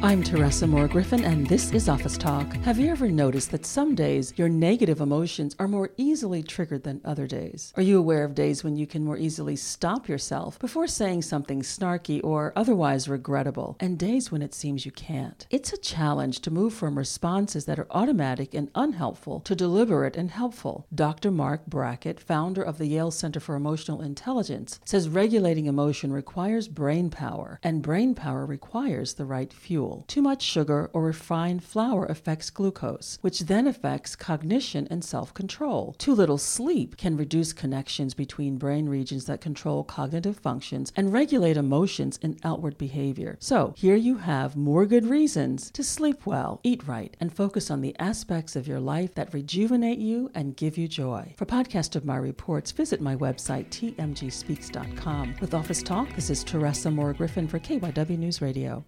I'm Teresa Moore Griffin, and this is Office Talk. Have you ever noticed that some days your negative emotions are more easily triggered than other days? Are you aware of days when you can more easily stop yourself before saying something snarky or otherwise regrettable, and days when it seems you can't? It's a challenge to move from responses that are automatic and unhelpful to deliberate and helpful. Dr. Marc Brackett, founder of the Yale Center for Emotional Intelligence, says regulating emotion requires brain power, and brain power requires the right fuel Too much sugar or refined flour affects glucose, which then affects cognition and self control. Too little sleep can reduce connections between brain regions that control cognitive functions and regulate emotions and outward behavior. So, here you have more good reasons to sleep well, eat right, and focus on the aspects of your life that rejuvenate you and give you joy. For podcast of my reports, visit my website, tmgspeaks.com. With Office Talk, this is Teresa Moore Griffin for KYW News Radio.